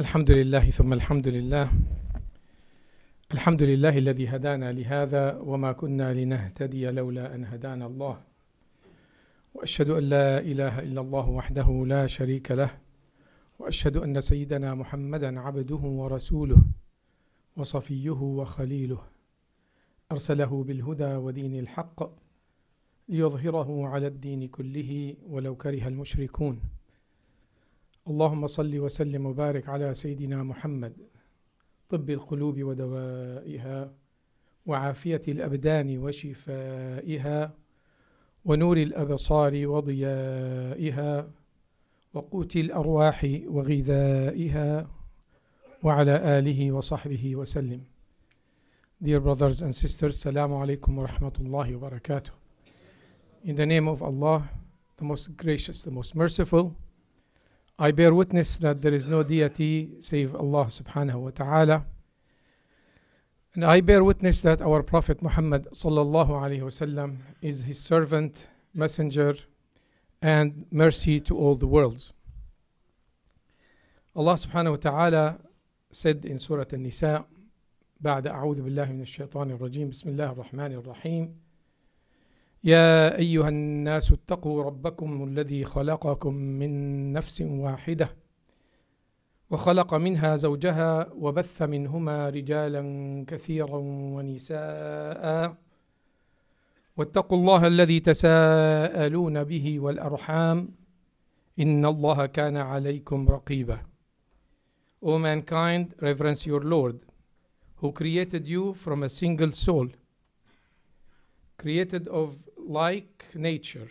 الحمد لله ثم الحمد لله الحمد لله الذي هدانا لهذا وما كنا لنهتدي لولا أن هدانا الله. وأشهد أن لا إله إلا الله وحده لا شريك له. وأشهد أن سيدنا محمدا عبده ورسوله وصفيه وخليله. أرسله بالهدى ودين الحق ليظهره على الدين كله ولو كره المشركون. اللهم صل وسلم وبارك على سيدنا محمد طب القلوب ودوائها وعافية الأبدان وشفائها ونور الأبصار وضيائها وقوت الأرواح وغذائها وعلى آله وصحبه وسلم Dear brothers and sisters, alaikum wa rahmatullahi wa barakatuh. In the name of Allah, the most gracious, the most merciful, I bear witness that there is no deity save Allah subhanahu wa ta'ala. And I bear witness that our Prophet Muhammad sallallahu alayhi wasallam is his servant, messenger, and mercy to all the worlds. Allah subhanahu wa ta'ala said in Surah An-Nisa بعد أعوذ بالله من الشيطان الرجيم بسم الله الرحمن الرحيم يا أيها الناس اتقوا ربكم الذي خلقكم من نفس واحدة وخلق منها زوجها وبث منهما رجالا كثيرا ونساء واتقوا الله الذي تساءلون به والأرحام إن الله كان عليكم رقيبا. O mankind, reverence your Lord, who created you from a single soul, created of like nature,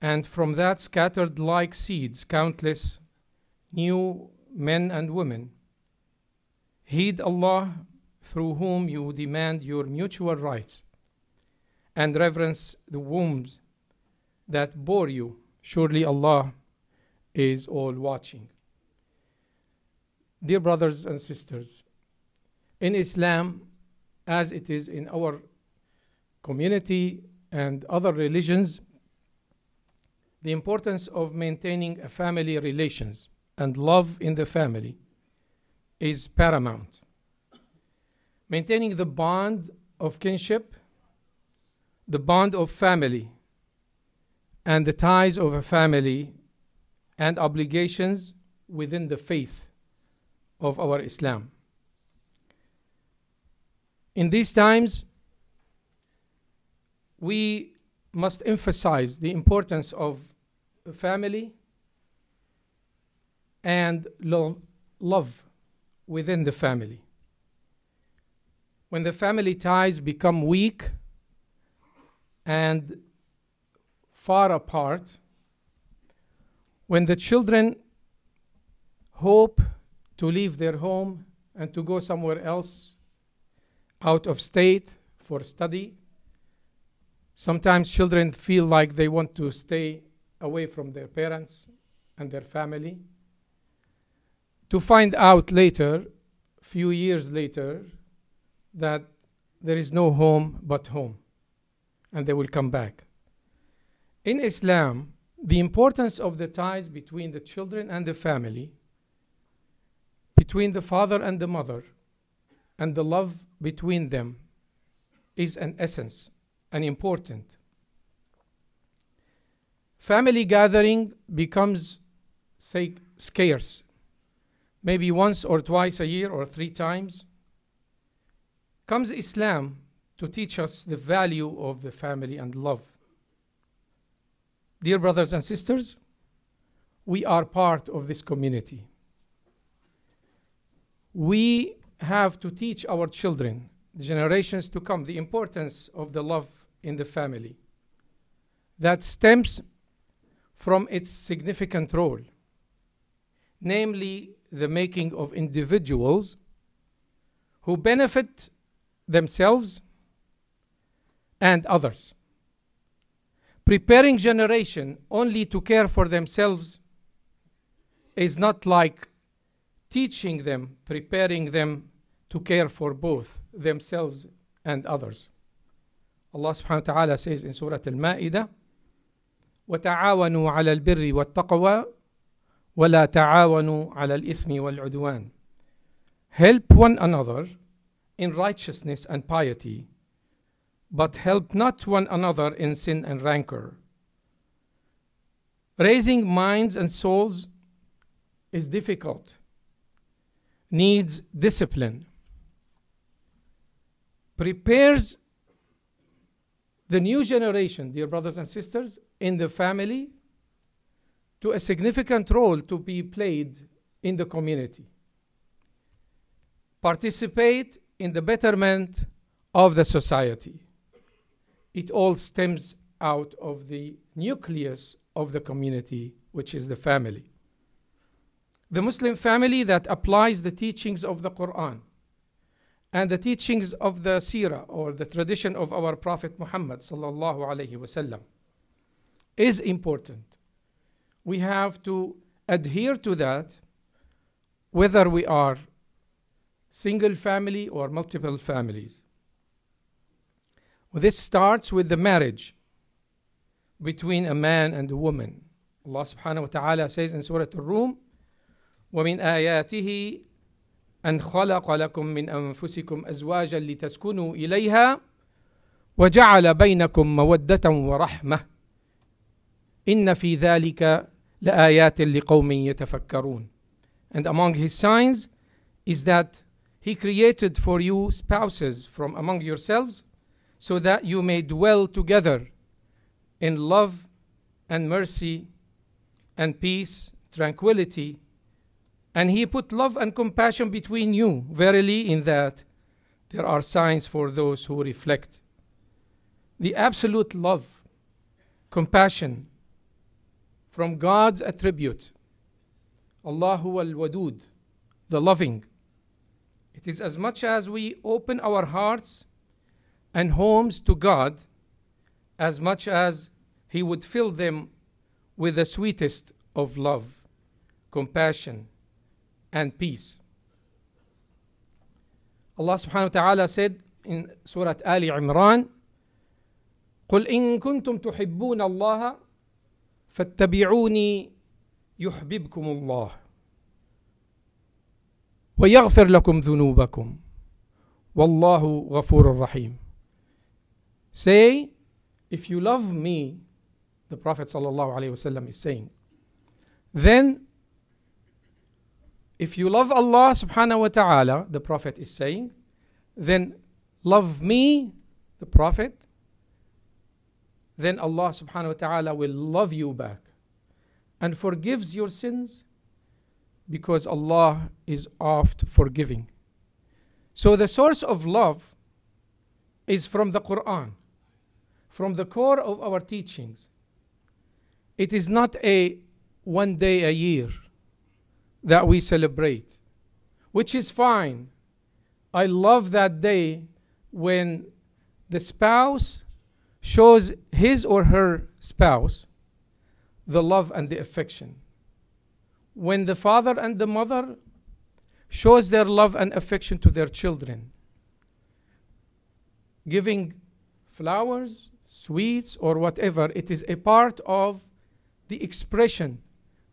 and from that scattered like seeds countless new men and women. Heed Allah through whom you demand your mutual rights, and reverence the wombs that bore you. Surely Allah is all watching. Dear brothers and sisters, in Islam, as it is in our community and other religions, the importance of maintaining family relations and love in the family is paramount. Maintaining the bond of kinship, the bond of family, and the ties of a family and obligations within the faith of our Islam. In these times, we must emphasize the importance of family and lo- love within the family. When the family ties become weak and far apart, when the children hope to leave their home and to go somewhere else out of state for study, Sometimes children feel like they want to stay away from their parents and their family. To find out later, few years later, that there is no home but home, and they will come back. In Islam, the importance of the ties between the children and the family, between the father and the mother, and the love between them is an essence and important. Family gathering becomes say, scarce, maybe once or twice a year or three times. Comes Islam to teach us the value of the family and love. Dear brothers and sisters, we are part of this community. We have to teach our children the generations to come the importance of the love in the family that stems from its significant role, namely the making of individuals who benefit themselves and others. Preparing generation only to care for themselves is not like teaching them, preparing them to care for both themselves and others. Allah subhanahu wa ta'ala says in Surah Al Ma'idah, وتعاونوا على البر والتقوى ولا تعاونوا على الإثم والعدوان Help one another in righteousness and piety, but help not one another in sin and rancor. Raising minds and souls is difficult, needs discipline, prepares the new generation, dear brothers and sisters, in the family to a significant role to be played in the community. Participate in the betterment of the society. It all stems out of the nucleus of the community, which is the family. The Muslim family that applies the teachings of the Quran and the teachings of the seerah or the tradition of our Prophet Muhammad sallallahu alaihi wasallam is important. We have to adhere to that whether we are single family or multiple families. Well, this starts with the marriage between a man and a woman. Allah subhanahu wa ta'ala says in Surah Al-Rum, وَمِنْ آيَاتِهِ أن خلق لكم من أنفسكم أزواجا لتسكنوا إليها وجعل بينكم مودة ورحمة إن في ذلك لآيات لقوم يتفكرون And among his signs is that he created for you spouses from among yourselves so that you may dwell together in love and mercy and peace, tranquility, And he put love and compassion between you. Verily, in that there are signs for those who reflect. The absolute love, compassion from God's attribute. Allahu al Wadud, the loving. It is as much as we open our hearts and homes to God, as much as He would fill them with the sweetest of love, compassion, and peace. Allah subhanahu wa ta'ala said in Surah Ali Imran, قل إن كنتم تحبون الله فاتبعوني يحببكم الله ويغفر لكم ذنوبكم والله غفور رحيم Say, if you love me, the Prophet sallallahu alaihi wasallam is saying, then if you love Allah subhanahu wa ta'ala, the Prophet is saying, then love me, the Prophet, then Allah subhanahu wa ta'ala will love you back and forgives your sins because Allah is oft forgiving. So the source of love is from the Quran, from the core of our teachings. It is not a one day a year that we celebrate, which is fine. I love that day when the spouse shows his or her spouse the love and the affection. When the father and the mother shows their love and affection to their children, giving flowers, sweets, or whatever, it is a part of the expression.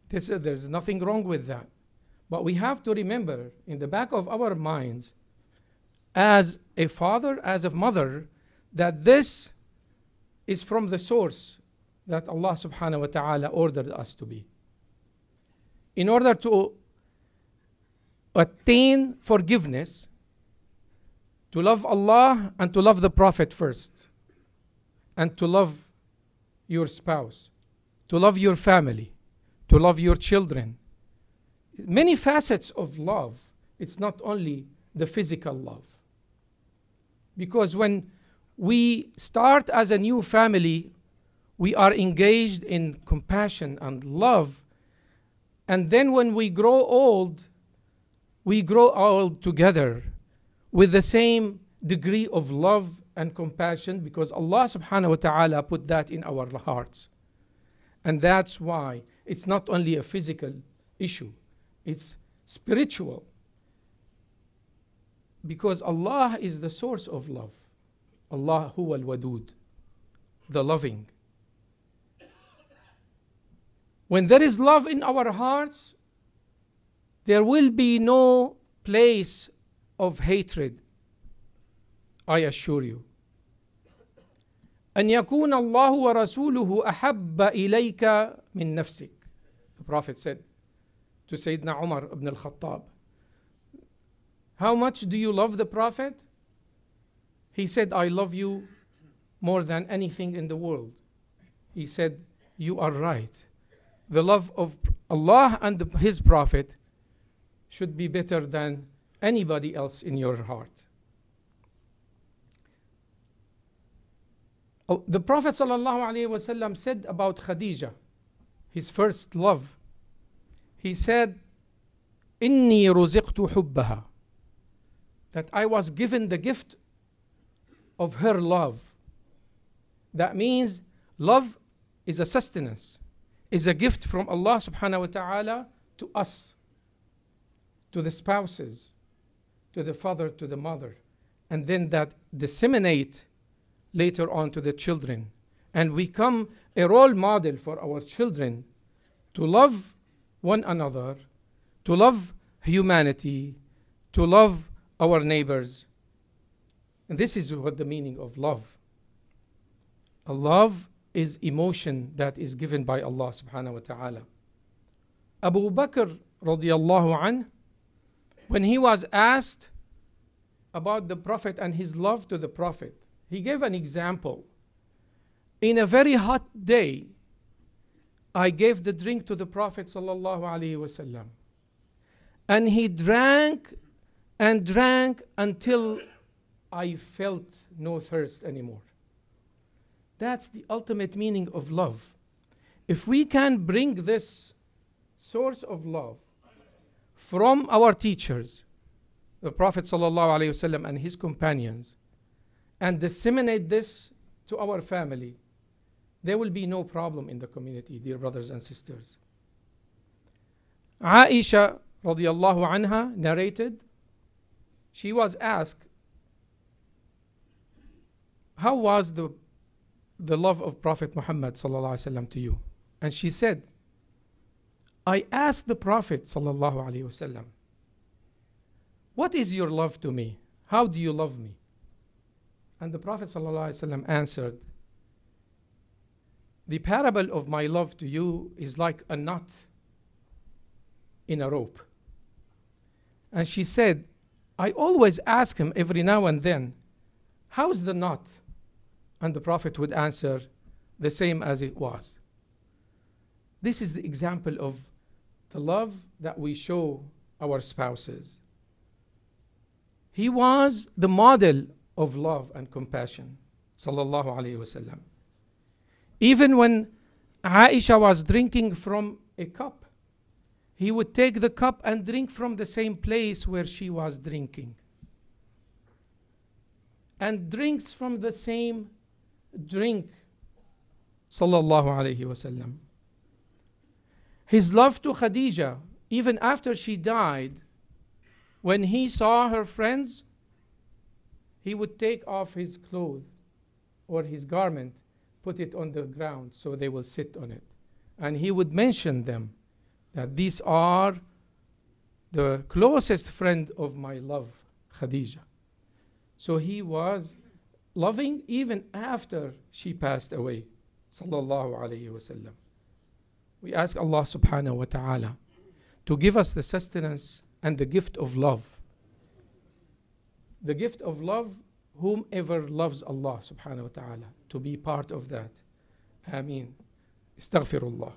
This, uh, there's nothing wrong with that. But we have to remember in the back of our minds, as a father, as a mother, that this is from the source that Allah subhanahu wa ta'ala ordered us to be. In order to attain forgiveness, to love Allah and to love the Prophet first, and to love your spouse, to love your family, to love your children, many facets of love. It's not only the physical love. Because when we start as a new family, we are engaged in compassion and love. And then when we grow old, we grow old together with the same degree of love and compassion because Allah subhanahu wa ta'ala put that in our hearts. And that's why it's not only a physical issue, it's spiritual. Because Allah is the source of love. Allah huwa al-wadud, the loving. When there is love in our hearts, there will be no place of hatred. I assure you. أن يكون الله ورسوله أحب إليك من نفسك. The Prophet said to Sayyidina Umar ibn al-Khattab, How much do you love the Prophet? He said, I love you more than anything in the world. He said, You are right. The love of Allah and His Prophet should be better than anybody else in your heart. Oh, the Prophet ﷺ said about Khadija, his first love, he said, Inni ruziqtu hubbaha. That I was given the gift of her love. That means love is a sustenance, is a gift from Allah subhanahu wa ta'ala to us, to the spouses, to the father, to the mother. And then that disseminate later on to the children and we become a role model for our children to love one another, to love humanity, to love our neighbors. And this is what the meaning of love. A love is emotion that is given by Allah subhanahu wa ta'ala. Abu Bakr radiallahu anh, when he was asked about the Prophet and his love to the Prophet, he gave an example. In a very hot day, I gave the drink to the Prophet wasallam, and he drank and drank until I felt no thirst anymore. That's the ultimate meaning of love. If we can bring this source of love from our teachers, the Prophet ﷺ and his companions, and disseminate this to our family, there will be no problem in the community, dear brothers and sisters. Aisha radiallahu anha narrated, she was asked, How was the, the love of Prophet Muhammad sallallahu to you? And she said, I asked the Prophet wasallam, What is your love to me? How do you love me? And the Prophet ﷺ answered, The parable of my love to you is like a knot in a rope. And she said, I always ask him every now and then, How's the knot? And the Prophet would answer, The same as it was. This is the example of the love that we show our spouses. He was the model of love and compassion. Sallallahu Alaihi Wasallam. Even when Aisha was drinking from a cup, he would take the cup and drink from the same place where she was drinking. And drinks from the same drink. Sallallahu Alaihi Wasallam. His love to Khadija, even after she died, when he saw her friends he would take off his clothes or his garment, put it on the ground so they will sit on it. And he would mention them that these are the closest friend of my love, Khadija. So he was loving even after she passed away. Sallallahu alayhi wasallam. We ask Allah subhanahu wa ta'ala to give us the sustenance and the gift of love the gift of love, whomever loves Allah subhanahu wa ta'ala, to be part of that. Ameen. Astaghfirullah.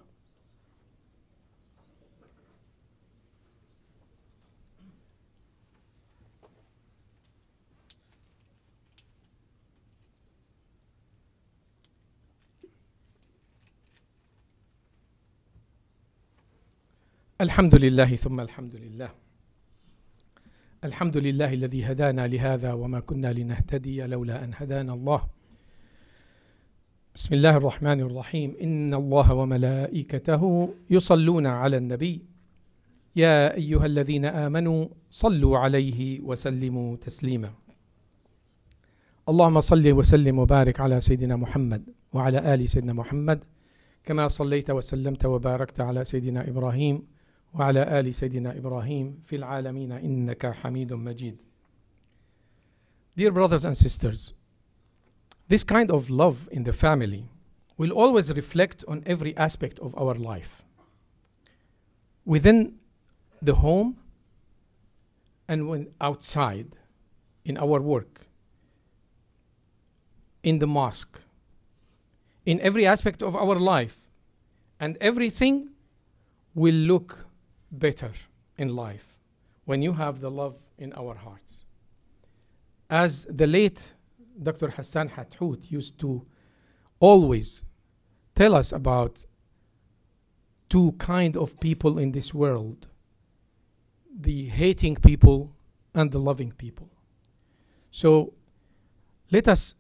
الحمد لله ثم الحمد لله الحمد لله الذي هدانا لهذا وما كنا لنهتدي لولا أن هدانا الله. بسم الله الرحمن الرحيم. إن الله وملائكته يصلون على النبي. يا أيها الذين آمنوا صلوا عليه وسلموا تسليما. اللهم صل وسلم وبارك على سيدنا محمد وعلى آل سيدنا محمد كما صليت وسلمت وباركت على سيدنا إبراهيم وعلى آل سيدنا إبراهيم في العالمين إنك حميد مجيد Dear brothers and sisters, this kind of love in the family will always reflect on every aspect of our life. Within the home and when outside in our work, in the mosque, in every aspect of our life, and everything will look better in life when you have the love in our hearts. As the late Dr. Hassan Hathout used to always tell us about two kind of people in this world the hating people and the loving people so let us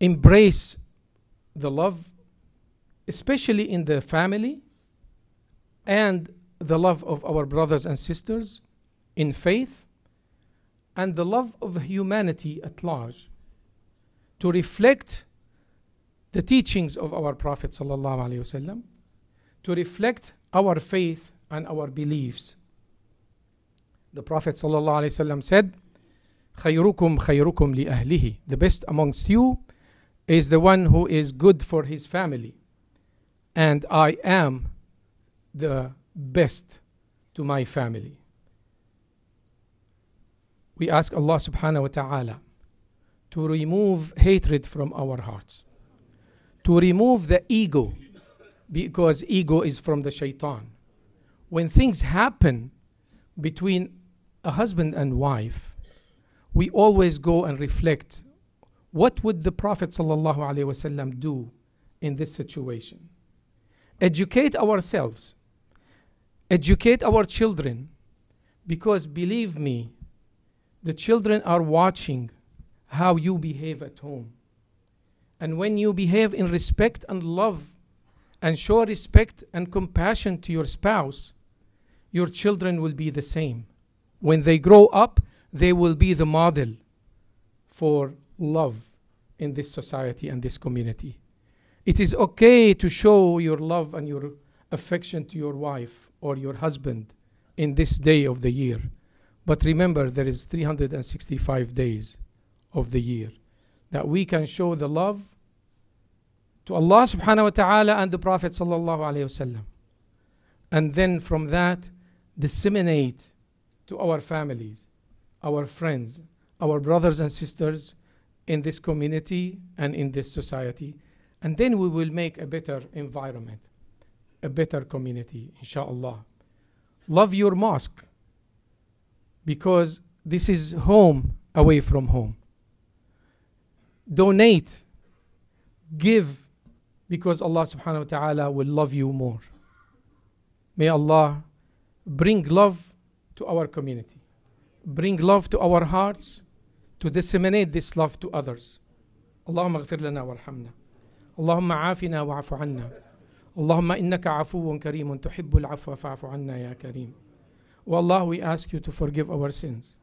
embrace the love especially in the family and the love of our brothers and sisters in faith and the love of humanity at large to reflect the teachings of our Prophet ﷺ, to reflect our faith and our beliefs. The Prophet ﷺ said, خيركم خيركم لأهله. The best amongst you is the one who is good for his family. And I am the best to my family. We ask Allah subhanahu wa ta'ala to remove hatred from our hearts to remove the ego because ego is from the shaitan. When things happen between a husband and wife, we always go and reflect what would the Prophet do in this situation? Educate ourselves, educate our children, because believe me, the children are watching how you behave at home. And when you behave in respect and love and show respect and compassion to your spouse, your children will be the same. When they grow up, they will be the model for love in this society and this community. It is okay to show your love and your affection to your wife or your husband in this day of the year. But remember, there is 365 days of the year that we can show the love to Allah subhanahu wa ta'ala and the Prophet sallallahu alayhi wasallam. And then from that, disseminate to our families, our friends, our brothers and sisters in this community and in this society. And then we will make a better environment, a better community, inshallah. Love your mosque because this is home away from home. Donate, give because Allah subhanahu wa ta'ala will love you more. May Allah bring love to our community, bring love to our hearts, to disseminate this love to others. اللهم اغفر لنا وارحمنا اللهم عافنا واعف عنا اللهم إنك عفو كريم تحب العفو فاعف عنا يا كريم. والله we ask you to forgive our sins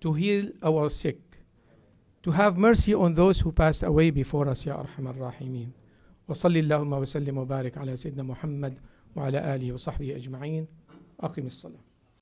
to heal our sick to have mercy on those who passed away before us يا أرحم الراحمين. وصل اللهم وسلم وبارك على سيدنا محمد وعلى آله وصحبه أجمعين. أقم الصلاة.